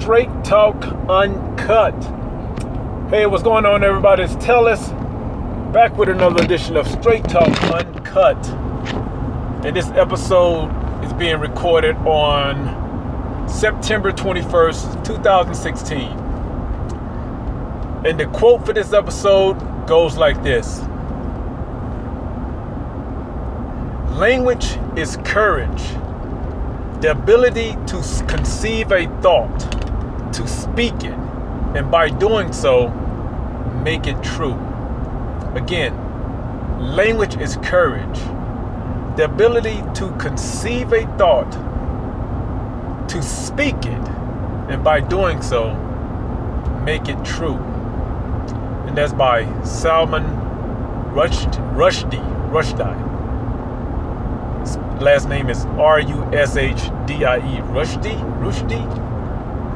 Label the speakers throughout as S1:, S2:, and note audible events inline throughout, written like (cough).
S1: Straight Talk Uncut. Hey, what's going on, everybody? It's Tellis back with another edition of Straight Talk Uncut. And this episode is being recorded on September 21st, 2016. And the quote for this episode goes like this Language is courage the ability to conceive a thought, to speak it, and by doing so, make it true. Again, language is courage. The ability to conceive a thought, to speak it, and by doing so, make it true. And that's by Salman Rushdie. Rushdie. Last name is R U S H D I E. Rushdie. Rushdie.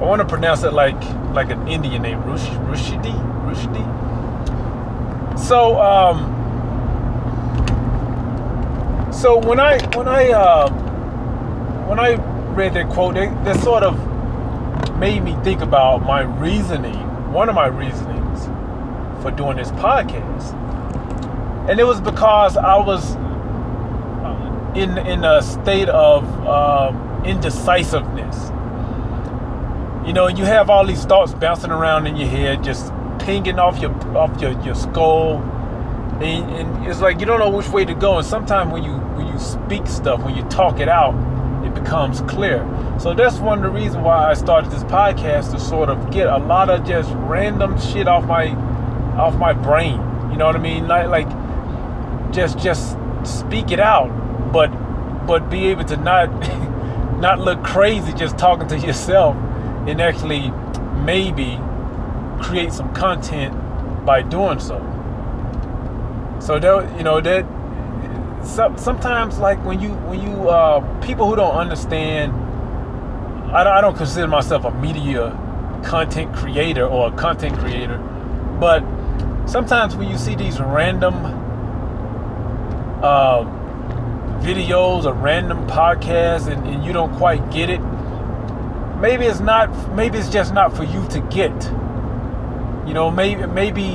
S1: I want to pronounce it like like an Indian name. Rush, Rushdie. Rushdie. So um. So when I when I uh, when I read that quote, that sort of made me think about my reasoning. One of my reasonings for doing this podcast, and it was because I was in in a state of uh, indecisiveness. You know, you have all these thoughts bouncing around in your head, just pinging off your off your, your skull, and, and it's like you don't know which way to go. And sometimes when you when you speak stuff, when you talk it out, it becomes clear. So that's one of the reasons why I started this podcast to sort of get a lot of just random shit off my off my brain. You know what I mean? Like like just just speak it out but but be able to not (laughs) not look crazy just talking to yourself and actually maybe create some content by doing so. So that you know that sometimes like when you when you uh, people who don't understand, I don't, I don't consider myself a media content creator or a content creator, but sometimes when you see these random uh, videos or random podcasts and, and you don't quite get it, maybe it's not. Maybe it's just not for you to get. You know, maybe maybe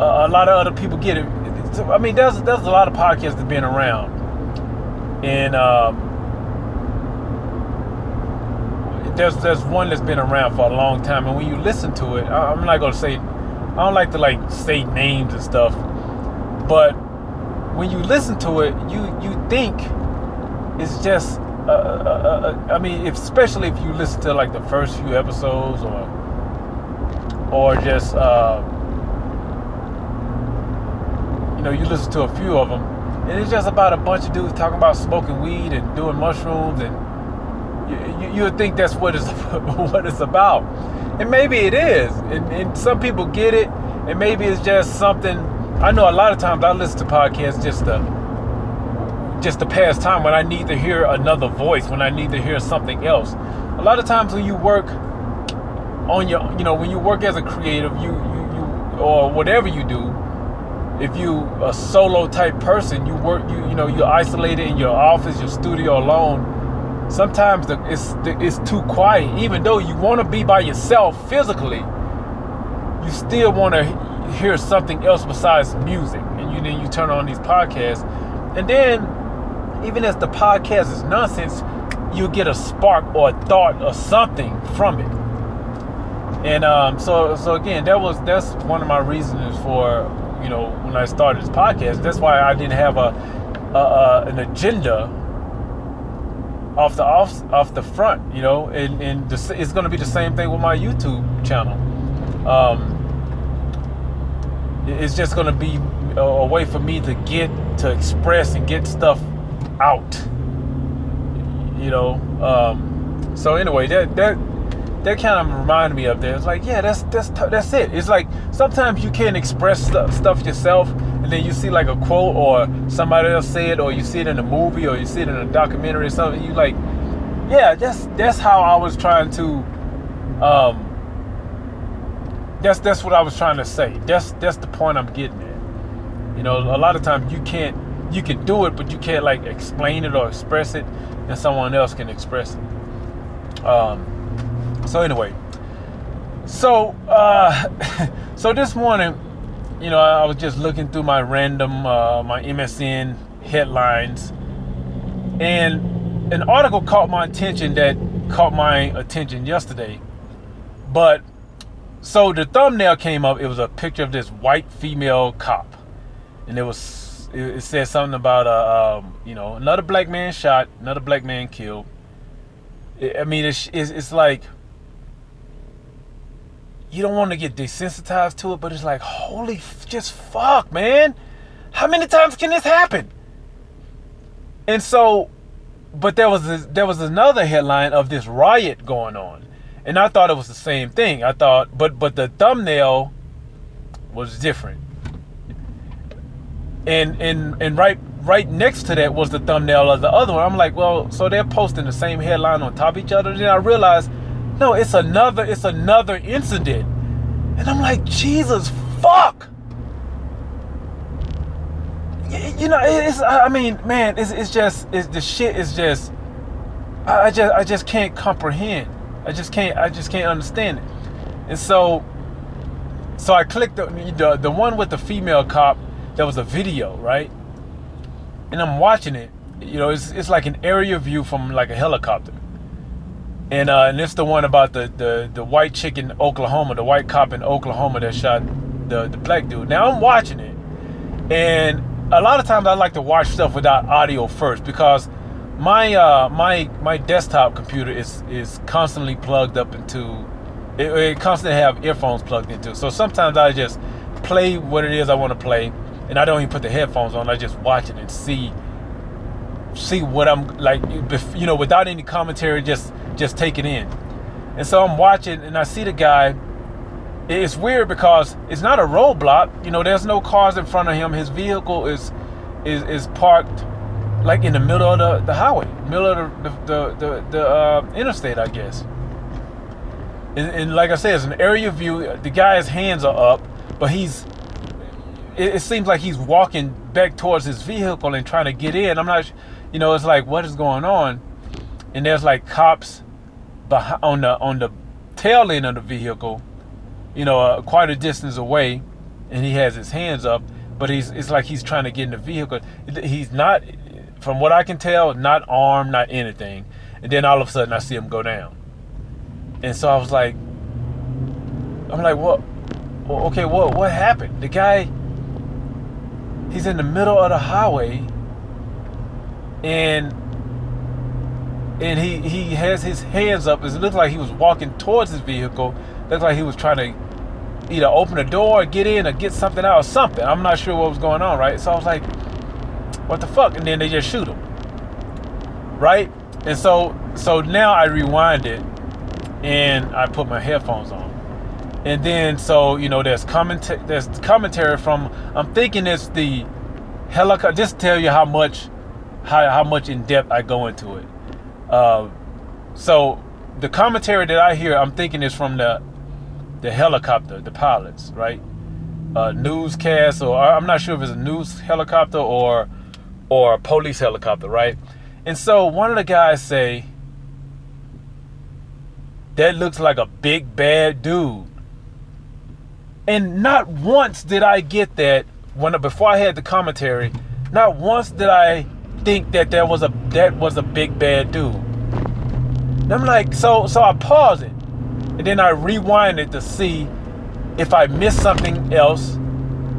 S1: a, a lot of other people get it. I mean, there's there's a lot of podcasts that have been around, and um, there's there's one that's been around for a long time. And when you listen to it, I'm not gonna say I don't like to like say names and stuff, but when you listen to it, you you think it's just. Uh, uh, uh, I mean, if, especially if you listen to like the first few episodes, or or just uh, you know, you listen to a few of them, and it's just about a bunch of dudes talking about smoking weed and doing mushrooms, and you, you, would think that's what it's (laughs) what it's about, and maybe it is, and, and some people get it, and maybe it's just something I know a lot of times I listen to podcasts just to just to pass time when I need to hear another voice, when I need to hear something else. A lot of times when you work on your, you know, when you work as a creative, you you, you or whatever you do, if you a solo type person, you work, you you know, you're isolated in your office, your studio alone. Sometimes the, it's the, it's too quiet, even though you want to be by yourself physically. You still want to hear something else besides music, and you then you turn on these podcasts, and then even as the podcast is nonsense, you get a spark or a thought or something from it. And um, so so again, that was that's one of my reasons for you know when I started this podcast. That's why I didn't have a, a, a an agenda off the off off the front, you know, and, and the, it's going to be the same thing with my YouTube channel. Um, it's just going to be a, a way for me to get to express and get stuff out you know um, so anyway that that that kind of reminded me of there it's like yeah that's that's that's it it's like sometimes you can't express stuff yourself and then you see like a quote or somebody else say it or you see it in a movie or you see it in a documentary or something you like yeah that's that's how i was trying to um, that's that's what I was trying to say. That's that's the point I'm getting at. You know, a lot of times you can't you can do it, but you can't like explain it or express it, and someone else can express it. Um, So anyway, so uh, (laughs) so this morning, you know, I was just looking through my random uh, my MSN headlines, and an article caught my attention that caught my attention yesterday. But so the thumbnail came up. It was a picture of this white female cop, and it was it, said something about uh, um, you know another black man shot, another black man killed. I mean, it's, it's it's like you don't want to get desensitized to it, but it's like holy, just fuck, man. How many times can this happen? And so, but there was this, there was another headline of this riot going on, and I thought it was the same thing. I thought, but but the thumbnail was different, and and and right right next to that was the thumbnail of the other one. I'm like, well, so they're posting the same headline on top of each other. Then I realized, no, it's another it's another incident, and I'm like, Jesus fuck you know, it's. I mean, man, it's, it's just. It's the shit is just. I just. I just can't comprehend. I just can't. I just can't understand it. And so. So I clicked the the, the one with the female cop. There was a video, right? And I'm watching it. You know, it's it's like an area view from like a helicopter. And uh, and it's the one about the, the the white chick in Oklahoma, the white cop in Oklahoma that shot the the black dude. Now I'm watching it, and a lot of times I like to watch stuff without audio first because my uh, my my desktop computer is is constantly plugged up into it, it constantly have earphones plugged into. So sometimes I just play what it is I want to play, and I don't even put the headphones on. I just watch it and see see what I'm like, you know, without any commentary, just just take it in. And so I'm watching, and I see the guy it's weird because it's not a roadblock. You know, there's no cars in front of him. His vehicle is is is parked like in the middle of the, the highway, middle of the the the, the uh, interstate, I guess. And, and, like I said, it's an area view. The guy's hands are up, but he's. It, it seems like he's walking back towards his vehicle and trying to get in. I'm not, you know, it's like what is going on, and there's like cops behind, on the on the tail end of the vehicle you know, uh, quite a distance away, and he has his hands up, but he's it's like he's trying to get in the vehicle. He's not, from what I can tell, not armed, not anything. And then all of a sudden, I see him go down, and so I was like, I'm like, what? Okay, what what happened? The guy, he's in the middle of the highway, and and he he has his hands up. It looked like he was walking towards his vehicle. Looked like he was trying to either open a door or get in or get something out or something. I'm not sure what was going on, right? So I was like, what the fuck? And then they just shoot him. Right? And so so now I rewind it and I put my headphones on. And then so, you know, there's commentary there's commentary from I'm thinking it's the helicopter just tell you how much how, how much in depth I go into it. Uh, so the commentary that I hear, I'm thinking is from the the helicopter, the pilots, right? Uh, newscast, or I'm not sure if it's a news helicopter or or a police helicopter, right? And so one of the guys say, "That looks like a big bad dude." And not once did I get that when before I had the commentary. Not once did I think that there was a that was a big bad dude. And I'm like, so so I pause it and then I rewind it to see if I missed something else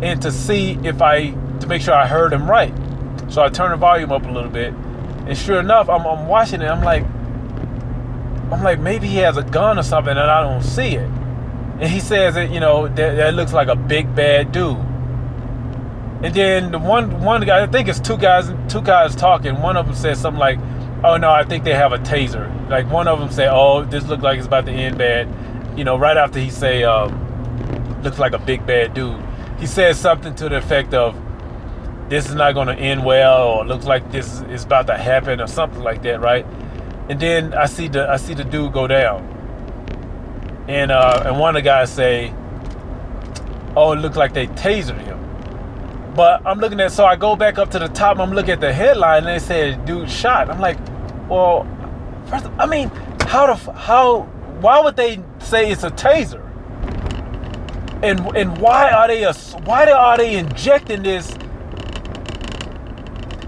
S1: and to see if I to make sure I heard him right. So I turn the volume up a little bit, and sure enough, I'm, I'm watching it. I'm like, I'm like, maybe he has a gun or something, and I don't see it. And he says that you know that, that looks like a big bad dude. And then the one one guy, I think it's two guys, two guys talking. One of them says something like, oh no, I think they have a taser. Like one of them say, oh, this looks like it's about to end bad. You know, right after he say, um, looks like a big bad dude. He says something to the effect of, this is not going to end well, or looks like this is about to happen, or something like that, right? And then I see the I see the dude go down, and uh, and one of the guys say, oh, it looks like they tasered him. But I'm looking at, so I go back up to the top. I'm looking at the headline, and they said, "Dude shot." I'm like, well, first, I mean, how the how why would they say it's a taser? And and why are they why are they injecting this?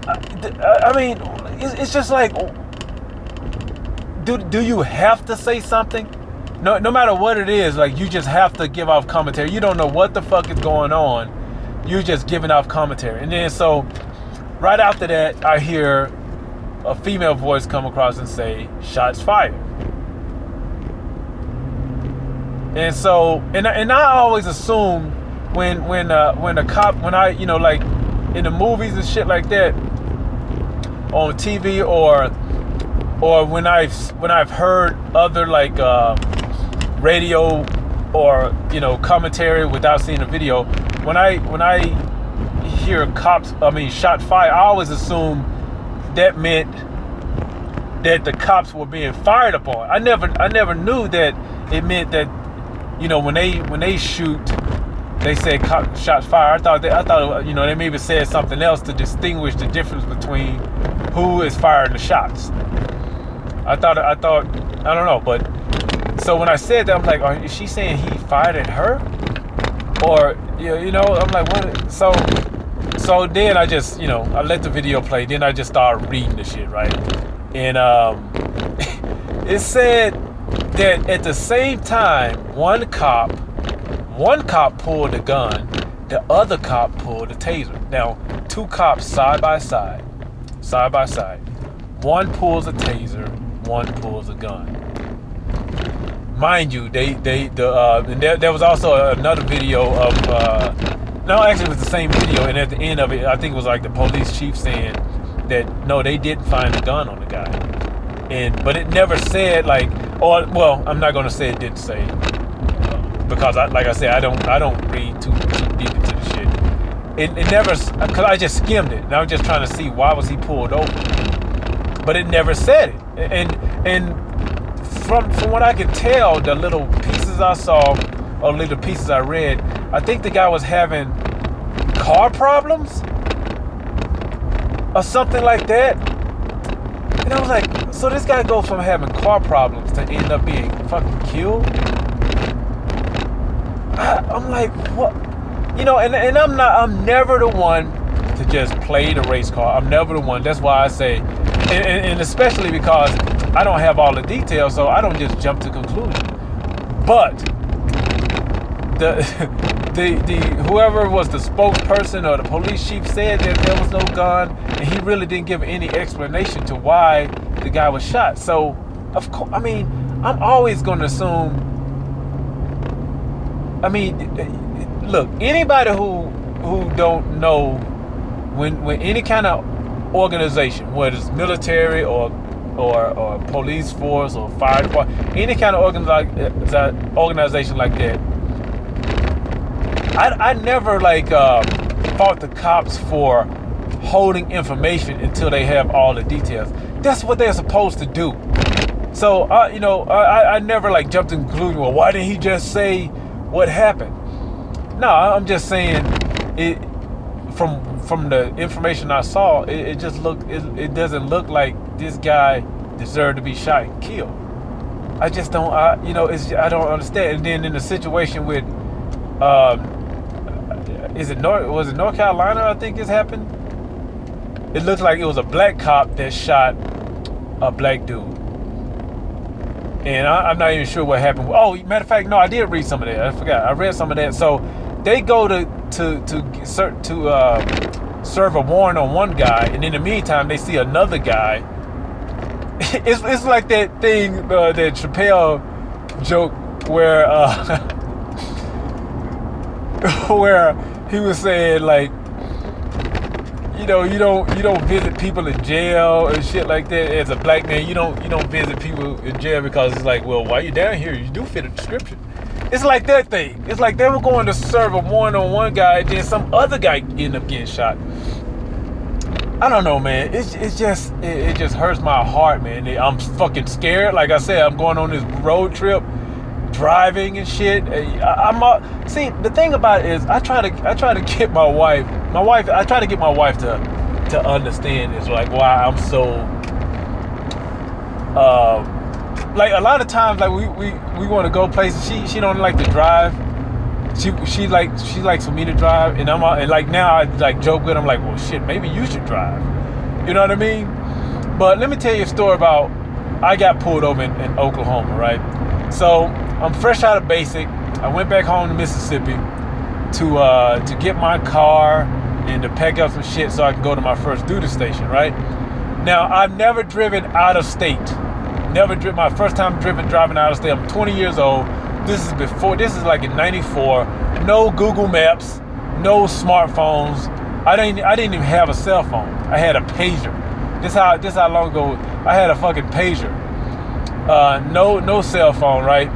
S1: I, mean, it's, it's just like, do do you have to say something? No, no matter what it is, like you just have to give off commentary. You don't know what the fuck is going on. You're just giving off commentary, and then so right after that, I hear a female voice come across and say, "Shots fired." And so, and and I always assume when when uh, when a cop when I you know like in the movies and shit like that on TV or or when I've when I've heard other like uh, radio or you know commentary without seeing a video when I when I hear cops I mean shot fire I always assume that meant that the cops were being fired upon I never I never knew that it meant that you know, when they when they shoot, they said say shots fired. I thought they, I thought you know they maybe said something else to distinguish the difference between who is firing the shots. I thought I thought I don't know, but so when I said that, I'm like, are, is she saying he fired at her, or you know, I'm like, what? So so then I just you know I let the video play. Then I just started reading the shit right, and um, (laughs) it said that at the same time, one cop, one cop pulled a gun, the other cop pulled a taser. Now, two cops side by side, side by side. One pulls a taser, one pulls a gun. Mind you, they they the uh, and there, there was also another video of uh, no, actually it was the same video, and at the end of it, I think it was like the police chief saying that no, they didn't find a gun on the guy, and but it never said like or well, I'm not gonna say it didn't say because I, like I said, I don't I don't read too, too deep into the shit. It, it never because I just skimmed it and I was just trying to see why was he pulled over, but it never said it. And and from from what I could tell, the little pieces I saw or little pieces I read, I think the guy was having car problems or something like that. And I was like, so this guy goes from having car problems to end up being fucking killed? I, am like, what? You know, and, and I'm not, I'm never the one to just play the race car. I'm never the one. That's why I say, and, and, and especially because I don't have all the details, so I don't just jump to conclusions. But the (laughs) the the whoever was the spokesperson or the police chief said that there was no gun, and he really didn't give any explanation to why the guy was shot. So, of course, I mean, I'm always going to assume. I mean, eh, eh, look, anybody who who don't know when when any kind of organization, whether it's military or or, or police force or fire department, any kind of organi- organization like that, I, I never like uh, fought the cops for holding information until they have all the details. That's what they're supposed to do. So, uh, you know, I, I never like jumped in conclusion. Well, why didn't he just say what happened? No, I'm just saying it. From from the information I saw, it, it just looked. It, it doesn't look like this guy deserved to be shot and killed. I just don't. I, you know, it's I don't understand. And then in the situation with um, is it North? Was it North Carolina? I think this happened. It looked like it was a black cop that shot a black dude, and I, am not even sure what happened. Oh, matter of fact, no, I did read some of that. I forgot. I read some of that. So they go to to to to uh, serve a warrant on one guy, and in the meantime, they see another guy. (laughs) it's it's like that thing uh, that Chappelle joke where uh, (laughs) where he was saying like you know you don't you don't visit people in jail and shit like that. As a black man you don't you don't visit people in jail because it's like well why you down here? You do fit a description. It's like that thing. It's like they were going to serve a one-on-one guy and then some other guy ended up getting shot I don't know, man. It's, it's just it, it just hurts my heart, man. I'm fucking scared. Like I said, I'm going on this road trip driving and shit. I, am uh, see the thing about it is I try to I try to get my wife my wife I try to get my wife to to understand is like why I'm so um like a lot of times, like we we, we want to go places. She she don't like to drive. She she like she likes for me to drive, and I'm and like now I like joke with. I'm like, well, shit, maybe you should drive. You know what I mean? But let me tell you a story about. I got pulled over in, in Oklahoma, right? So I'm fresh out of basic. I went back home to Mississippi to uh, to get my car and to pack up some shit so I can go to my first duty station, right? Now I've never driven out of state. Never driven. My first time driven driving out of state. I'm 20 years old. This is before. This is like in '94. No Google Maps. No smartphones. I didn't. I didn't even have a cell phone. I had a pager. This how. This how long ago I had a fucking pager. Uh, no. No cell phone. Right.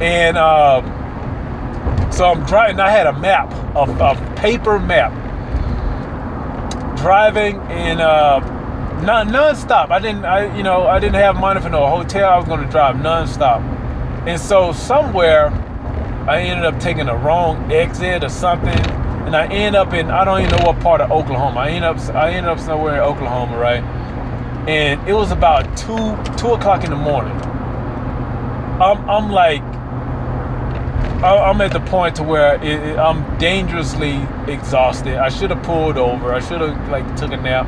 S1: And um, so I'm driving. I had a map, a, a paper map, driving in uh, non nonstop. I didn't. I you know I didn't have money for no hotel. I was going to drive nonstop. And so somewhere, I ended up taking a wrong exit or something, and I end up in I don't even know what part of Oklahoma. I end up I ended up somewhere in Oklahoma, right? And it was about two two o'clock in the morning. I'm I'm like I'm at the point to where it, I'm dangerously exhausted. I should have pulled over. I should have like took a nap.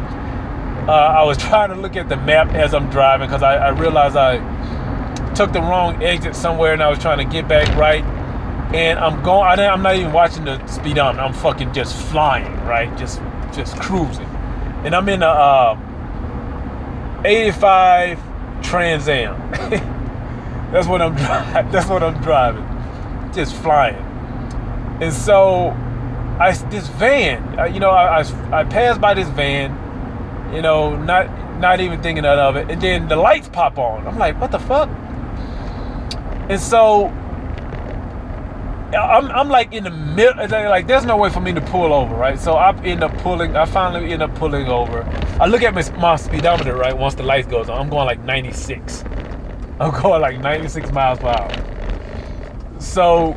S1: Uh, I was (laughs) trying to look at the map as I'm driving because I, I, realized I took the wrong exit somewhere and I was trying to get back right. And I'm going. I am not even watching the speedometer. I'm fucking just flying, right? Just just cruising. And I'm in a uh, 85 Trans Am. (laughs) that's what I'm driving. (laughs) That's what I'm driving just flying. And so, I this van, uh, you know, I, I, I passed by this van, you know, not not even thinking of it, and then the lights pop on. I'm like, what the fuck? And so, I'm, I'm like in the middle, like there's no way for me to pull over, right? So I end up pulling, I finally end up pulling over. I look at my, my speedometer, right? Once the light goes on, I'm going like 96. I'm (laughs) going like 96 miles per hour. So,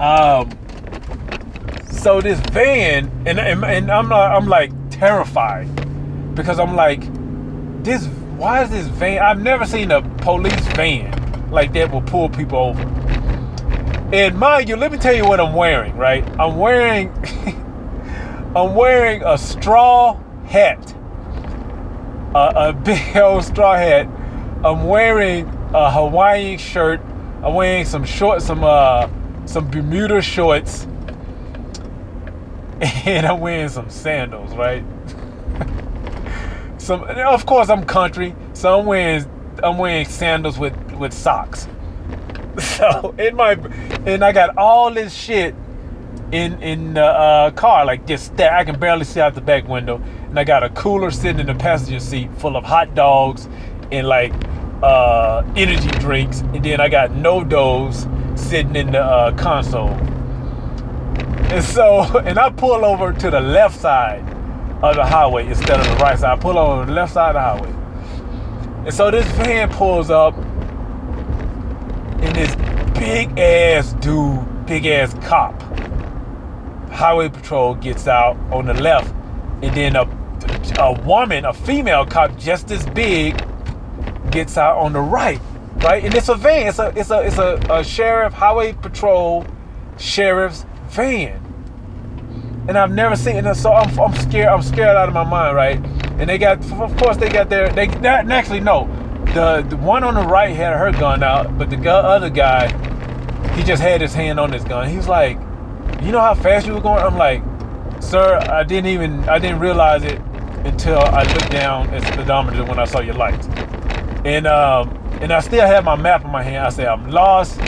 S1: um, so this van, and, and, and I'm I'm like terrified because I'm like, this, why is this van? I've never seen a police van like that will pull people over. And mind you, let me tell you what I'm wearing, right? I'm wearing, (laughs) I'm wearing a straw hat, a, a (laughs) big old straw hat. I'm wearing a Hawaiian shirt I'm wearing some shorts, some uh, some Bermuda shorts, (laughs) and I'm wearing some sandals, right? some, of course, I'm country, so I'm wearing I'm wearing sandals with with socks. (laughs) So in my and I got all this shit in in the uh, car, like just that I can barely see out the back window, and I got a cooler sitting in the passenger seat full of hot dogs and like uh, energy drinks, and then I got no NoDoz sitting in the uh, console. And so, (laughs) and I pull over to the left side of the highway instead of the right side. I pull over the left side of the highway. And so this van pulls up, and this big ass dude, big ass cop, highway patrol gets out on the left, and then a, a woman, a female cop just as big, gets out on the right, right? And it's a van. It's a it's a it's a, a sheriff highway patrol sheriff's van. And I've never seen it, so I'm, I'm scared. I'm scared out of my mind, right? And they got, of course, they got their. They actually no, the the one on the right had her gun out, but the other guy, he just had his hand on his gun. He was like, "You know how fast you were going?" I'm like, "Sir, I didn't even I didn't realize it until I looked down at the speedometer when I saw your lights." and um, and I still have my map in my hand. I say I'm lost.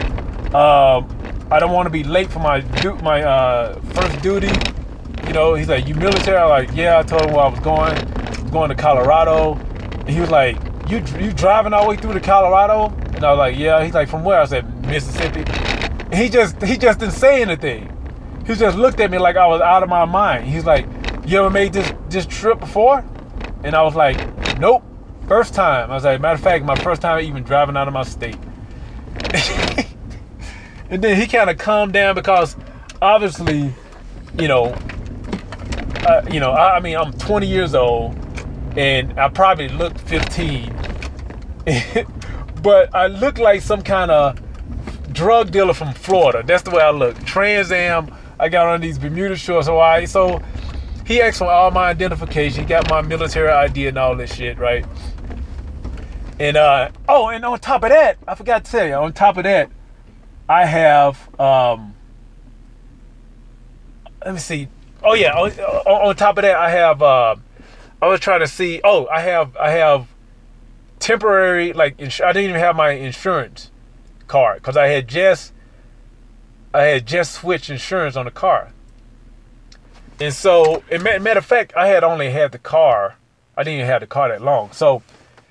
S1: Um, I don't want to be late for my du- my uh, first duty. You know, he's like, "You military?" I'm like, "Yeah." I told him where I was going. I was going to Colorado. And he was like, "You you driving all the way through to Colorado?" And I was like, "Yeah." He's like, "From where?" I said, "Mississippi." He just he just didn't say anything. He just looked at me like I was out of my mind. He's like, "You ever made this this trip before?" And I was like, "Nope." First time. I was like, matter of fact, my first time even driving out of my state. (laughs) and then he kind of calmed down because obviously, you know, uh, you know, I, I, mean, I'm 20 years old and I probably looked 15. (laughs) but I look like some kind of drug dealer from Florida. That's the way I look. Trans Am. I got on these Bermuda shorts, Hawaii. So he asked for all my identification. He got my military ID and all this shit, right? And uh oh, and on top of that, I forgot to tell you. On top of that, I have um. Let me see. Oh yeah. On, on top of that, I have. Uh, I was trying to see. Oh, I have. I have temporary like. I didn't even have my insurance card because I had just. I had just switched insurance on the car. And so, matter of fact, I had only had the car. I didn't even have the car that long. So,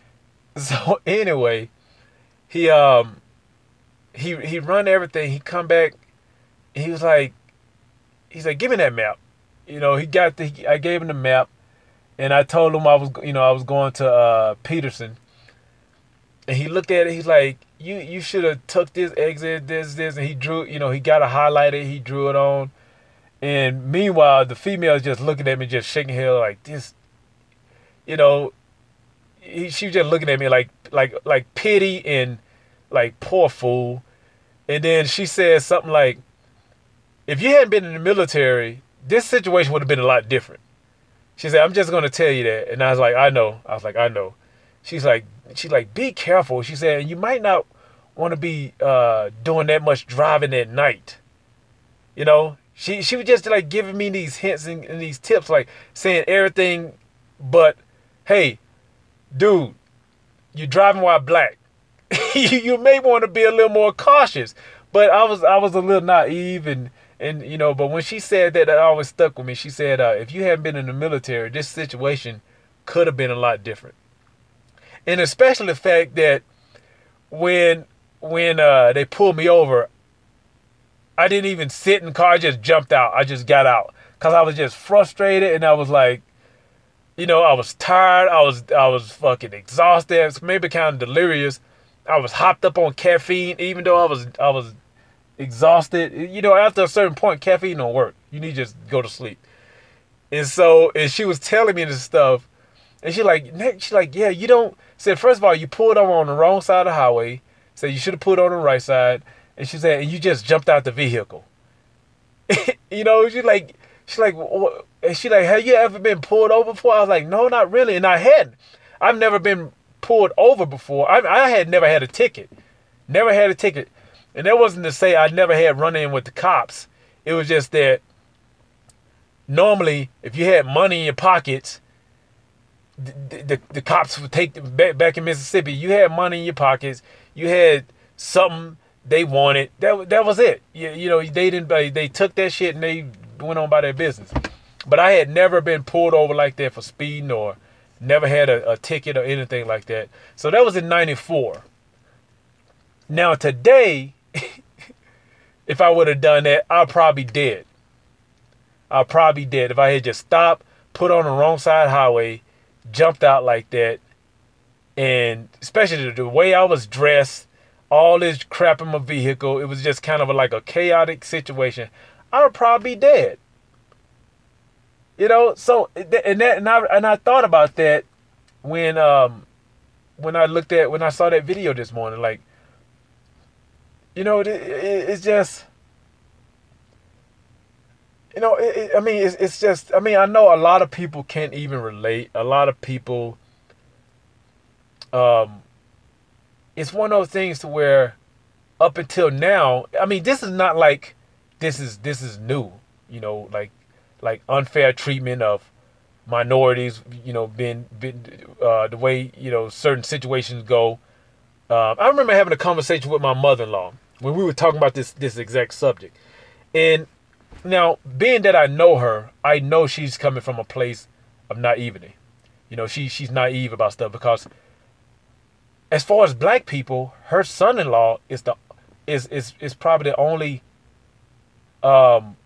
S1: (laughs) so anyway, he um, he he run everything. He come back. He was like, he's like, give me that map. You know, he got the. I gave him the map, and I told him I was, you know, I was going to uh, Peterson. And he looked at it. He's like, you you should have took this exit, this this, and he drew. You know, he got a highlighter. He drew it on. And meanwhile, the female is just looking at me, just shaking her like this. You know, he, she was just looking at me like like like pity and like poor fool. And then she said something like, "If you hadn't been in the military, this situation would have been a lot different." She said, "I'm just to tell you that." And I was like, "I know." I was like, "I know." She's like, she's like, "Be careful." She said, "You might not want to be uh, doing that much driving at night." You know, she she was just like giving me these hints and, and these tips, like saying everything, but hey, dude, you're driving while black. (laughs) you, you may want to be a little more cautious. But I was I was a little naive and and you know, but when she said that, that always stuck with me. She said, uh, if you hadn't been in the military, this situation could have been a lot different. And especially the fact that when when uh, they pulled me over, I didn't even sit in the car. I just jumped out. I just got out because I was just frustrated and I was like, you know, I was tired. I was I was fucking exhausted. Maybe kind of delirious. I was hopped up on caffeine, even though I was I was exhausted. You know, after a certain point, caffeine don't work. You need to just go to sleep. And so, and she was telling me this stuff, and she like, she like, yeah, you don't. Said first of all, you pulled over on the wrong side of the highway. Said you should have pulled on the right side. And she said, and you just jumped out the vehicle. (laughs) you know, she like, she's like, and she like, have you ever been pulled over before? I was like, no, not really. And I hadn't. I've never been pulled over before. I, I had never had a ticket. Never had a ticket. And that wasn't to say I never had run in with the cops. It was just that normally, if you had money in your pockets, the, the, the cops would take the, back, back in Mississippi. You had money in your pockets. You had something they wanted. That that was it. You, you know, they didn't. They took that shit and they went on by their business. But I had never been pulled over like that for speeding or never had a, a ticket or anything like that. So that was in '94. Now today, if I would have done that, I'd probably dead. I'd probably dead if I had just stopped, put on the wrong side highway, jumped out like that, and especially the, way I was dressed, all this crap in my vehicle, it was just kind of like a chaotic situation. I would probably be dead. You know, so and that and I and I thought about that when um when I looked at when I saw that video this morning, like you know, it, it, it's just you know, it, I mean, it's, it's just, I mean, I know a lot of people can't even relate. A lot of people, um, it's one of those things to where up until now, I mean, this is not like this is, this is new, you know, like, like unfair treatment of minorities, you know, being, being uh, the way, you know, certain situations go. Uh, I remember having a conversation with my mother-in-law when we were talking about this, this exact subject. And now, being that I know her, I know she's coming from a place of naivety. You know, she she's naive about stuff because as far as black people, her son-in-law is the is is is probably the only um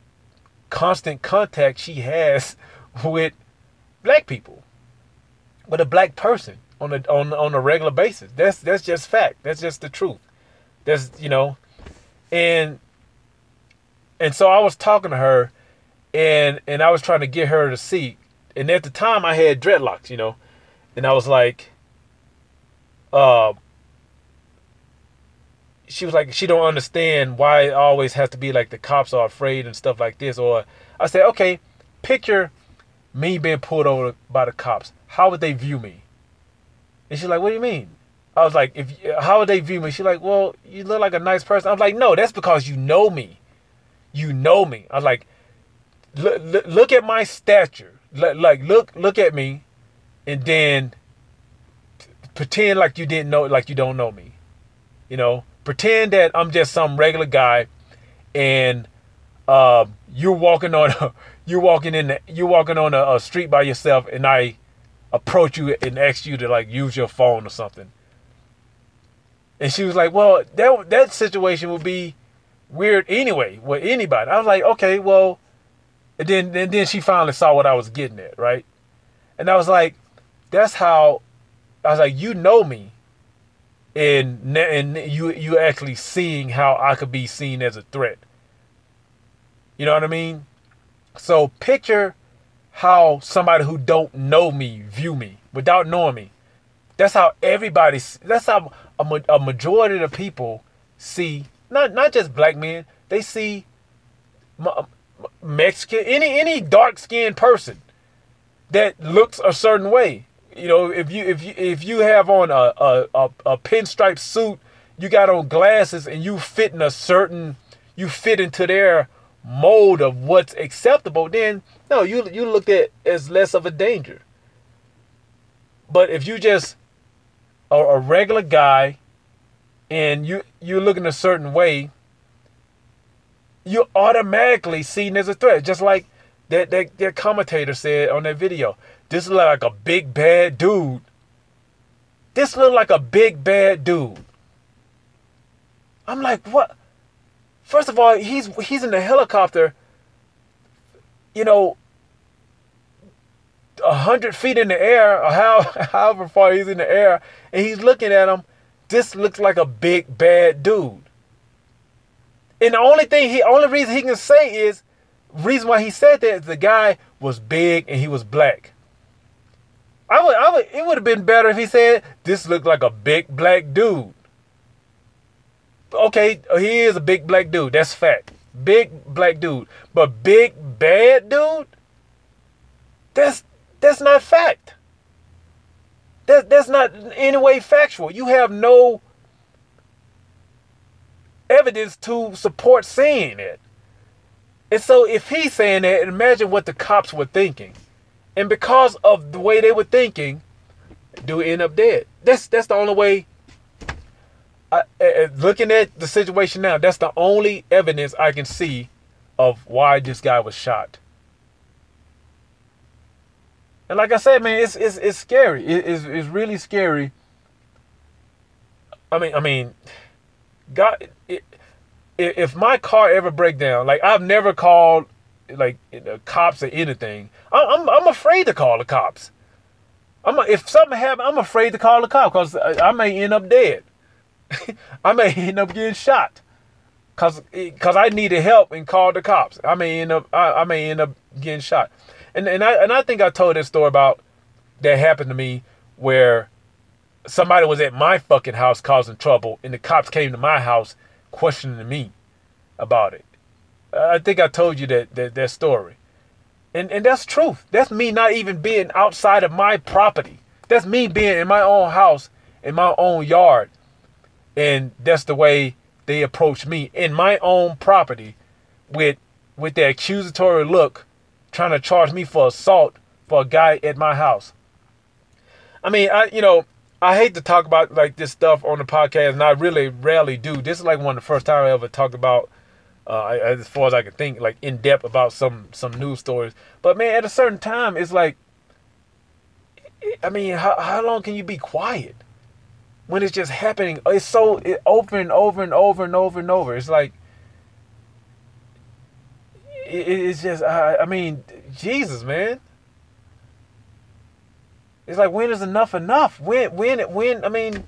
S1: constant contact she has (laughs) with black people. With a black person on a on on a regular basis. That's that's just fact. That's just the truth. That's you know, and and so I was talking to her, and and I was trying to get her to see. And at the time, I had dreadlocks, you know, and I was like, uh, she was like, she don't understand why it always has to be like the cops are afraid and stuff like this. Or I said, okay, picture me being pulled over by the cops. How would they view me? And she's like, what do you mean? I was like, if how would they view me? She's like, well, you look like a nice person. I was like, no, that's because you know me. You know me. I was like, look, look, at my stature. Like, look, look at me, and then pretend like you didn't know, like you don't know me. You know, pretend that I'm just some regular guy, and uh, you're walking on, a, (laughs) you're walking in, the, you're walking on a, a street by yourself, and I approach you and ask you to like use your phone or something. And she was like, "Well, that that situation would be weird anyway with anybody." I was like, "Okay, well," and then and then she finally saw what I was getting at, right? And I was like, "That's how." I was like, "You know me." and and you you actually seeing how I could be seen as a threat. You know what I mean? So picture how somebody who don't know me view me without knowing me. That's how everybody. That's how a, a majority of the people see not not just black men. They see Mexican any any dark skinned person that looks a certain way you know, if you if you if you have on a a, a, a pinstripe suit, you got on glasses, and you fit in a certain you fit into their mold of what's acceptable, then no, you you looked at as less of a danger. But if you just are a regular guy and you you're looking a certain way, you're automatically seen as a threat. Just like that that, commentator said on that video. This look like a big bad dude. This look like a big bad dude. I'm like, what? First of all, he's he's in the helicopter. You know, a hundred feet in the air, or how, (laughs) however far he's in the air, and he's looking at him. This looks like a big bad dude. And the only thing he, only reason he can say is, reason why he said that is the guy was big and he was black. I would, I would, it would have been better if he said, this looked like a big black dude. Okay, he is a big black dude. That's fact. Big black dude. But big bad dude? That's that's not fact. That that's not in any way factual. You have no evidence to support saying it. And so if he's saying that, imagine what the cops were thinking. And because of the way they were thinking, do end up dead. That's that's the only way. I, uh, looking at the situation now, that's the only evidence I can see of why this guy was shot. And like I said, man, it's it's it's scary. It, it's it's really scary. I mean, I mean, God, it, if my car ever break down, like I've never called like cops or anything. I'm, I'm, I'm afraid to call the cops. I'm if something happens, I'm afraid to call the cops because I, I, may end up dead. (laughs) I may end up getting shot because because I needed help and called the cops. I may end up I, I may end up getting shot. And and I and I think I told this story about that happened to me where somebody was at my fucking house causing trouble and the cops came to my house questioning me about it. I think I told you that that, that story. And and that's truth. That's me not even being outside of my property. That's me being in my own house, in my own yard. And that's the way they approach me in my own property with with their accusatory look trying to charge me for assault for a guy at my house. I mean, I you know, I hate to talk about like this stuff on the podcast, and I really rarely do. This is like one of the first time I ever talked about uh, as far as I can think, like in depth about some some news stories. But man, at a certain time, it's like, I mean, how how long can you be quiet when it's just happening? It's so it, over and over and over and over and over. It's like, it, it's just, I, mean, Jesus, man. It's like when is enough enough? When when when I mean,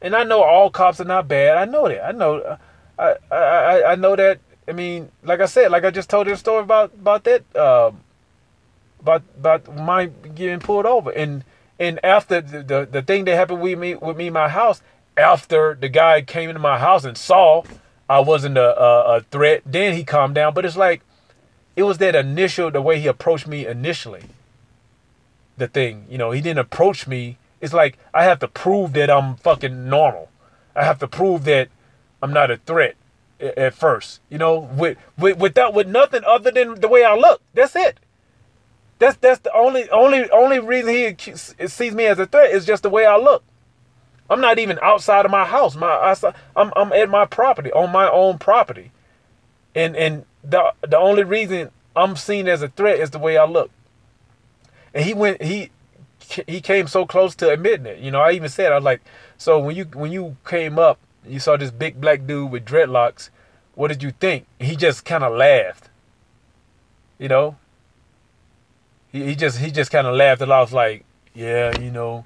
S1: and I know all cops are not bad. I know that. I know. I, I I know that. I mean, like I said, like I just told you a story about about that, um, about about my getting pulled over, and And after the, the, the thing that happened with me with me my house, after the guy came into my house and saw I wasn't a, a, a threat, then he calmed down. But it's like it was that initial the way he approached me initially. The thing, you know, he didn't approach me. It's like I have to prove that I'm fucking normal. I have to prove that I'm not a threat at first. You know, with with without with nothing other than the way I look. That's it. That's that's the only only only reason he sees me as a threat is just the way I look. I'm not even outside of my house. My I'm I'm at my property on my own property, and and the the only reason I'm seen as a threat is the way I look. And he went he he came so close to admitting it. You know, I even said I was like, so when you when you came up, you saw this big black dude with dreadlocks. What did you think? He just kind of laughed. You know. He he just he just kind of laughed and I was like, yeah, you know.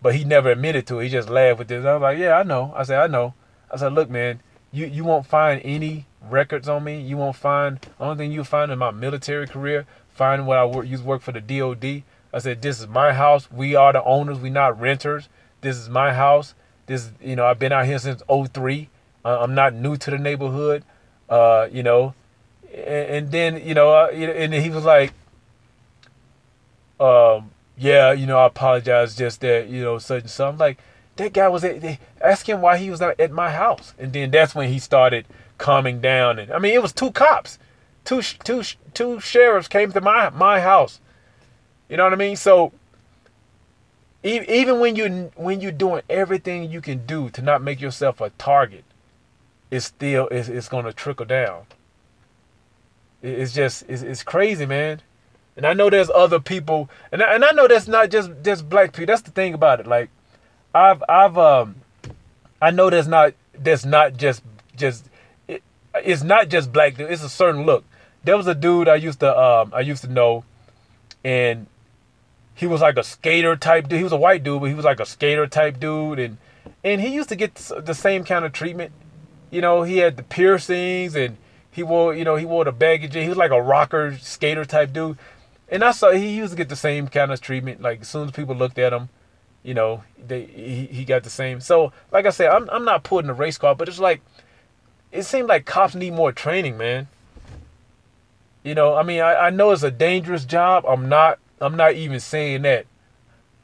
S1: But he never admitted to it. He just laughed with this. I was like, yeah, I know. I said, I know. I said, look, man, you you won't find any records on me. You won't find only thing you'll find in my military career. Find what I work used to work for the DOD. I said, this is my house. We are the owners. We not renters. This is my house. This, you know, I've been out here since 03. Uh, I'm not new to the neighborhood. Uh, you know, and, and then, you know, uh, and he was like, um, yeah, you know, I apologize just that, you know, such and such. I'm like, that guy was at, ask him why he was not at my house. And then that's when he started calming down. And I mean, it was two cops, two, two, two sheriffs came to my, my house you know what I mean? So even when you when you're doing everything you can do to not make yourself a target, it's still it's, it's going to trickle down. It's just it's, it's crazy, man. And I know there's other people, and I, and I know that's not just just black people. That's the thing about it. Like I've I've um I know that's not that's not just just it, it's not just black. It's a certain look. There was a dude I used to um I used to know, and he was like a skater type dude. He was a white dude, but he was like a skater type dude, and and he used to get the same kind of treatment. You know, he had the piercings, and he wore, you know, he wore the baggage. He was like a rocker skater type dude, and I saw he used to get the same kind of treatment. Like as soon as people looked at him, you know, they he, he got the same. So, like I said, I'm I'm not putting a race car, but it's like it seemed like cops need more training, man. You know, I mean, I, I know it's a dangerous job. I'm not I'm not even saying that.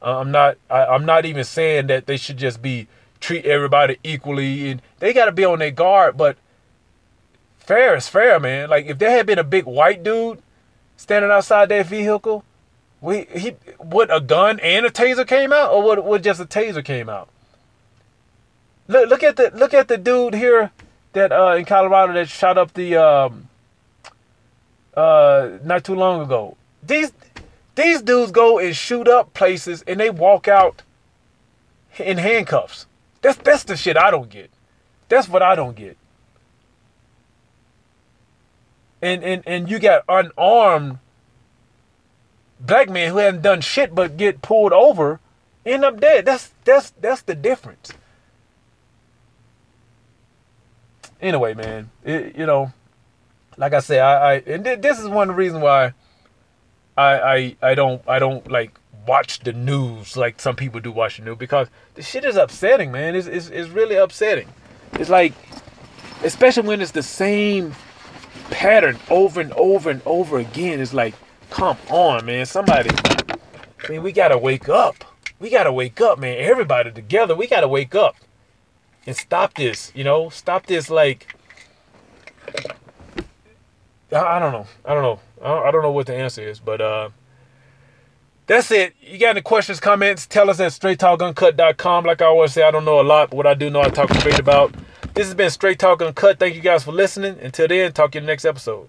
S1: Uh, I'm not. I, I'm not even saying that they should just be treat everybody equally, and they got to be on their guard. But fair is fair, man. Like if there had been a big white dude standing outside that vehicle, we he would a gun and a taser came out, or what? would just a taser came out? Look look at the look at the dude here that uh in Colorado that shot up the um uh not too long ago. These these dudes go and shoot up places and they walk out in handcuffs. That's that's the shit I don't get. That's what I don't get. And and and you got unarmed black men who haven't done shit but get pulled over, end up dead. That's that's that's the difference. Anyway, man, it, you know, like I said, I, I and th- this is one reasons why I, I I don't I don't like watch the news like some people do watch the news because the shit is upsetting, man. It's, it's, it's really upsetting. It's like, especially when it's the same pattern over and over and over again. It's like, come on, man. Somebody, I mean, we gotta wake up. We gotta wake up, man. Everybody together, we gotta wake up and stop this. You know, stop this. Like, I don't know. I don't know. I don't know what the answer is, but uh, that's it. You got any questions, comments? Tell us at straighttalkuncut.com. Like I always say, I don't know a lot, but what I do know, I talk straight about. This has been Straight Talk Uncut. Thank you guys for listening. Until then, talk to you in the next episode.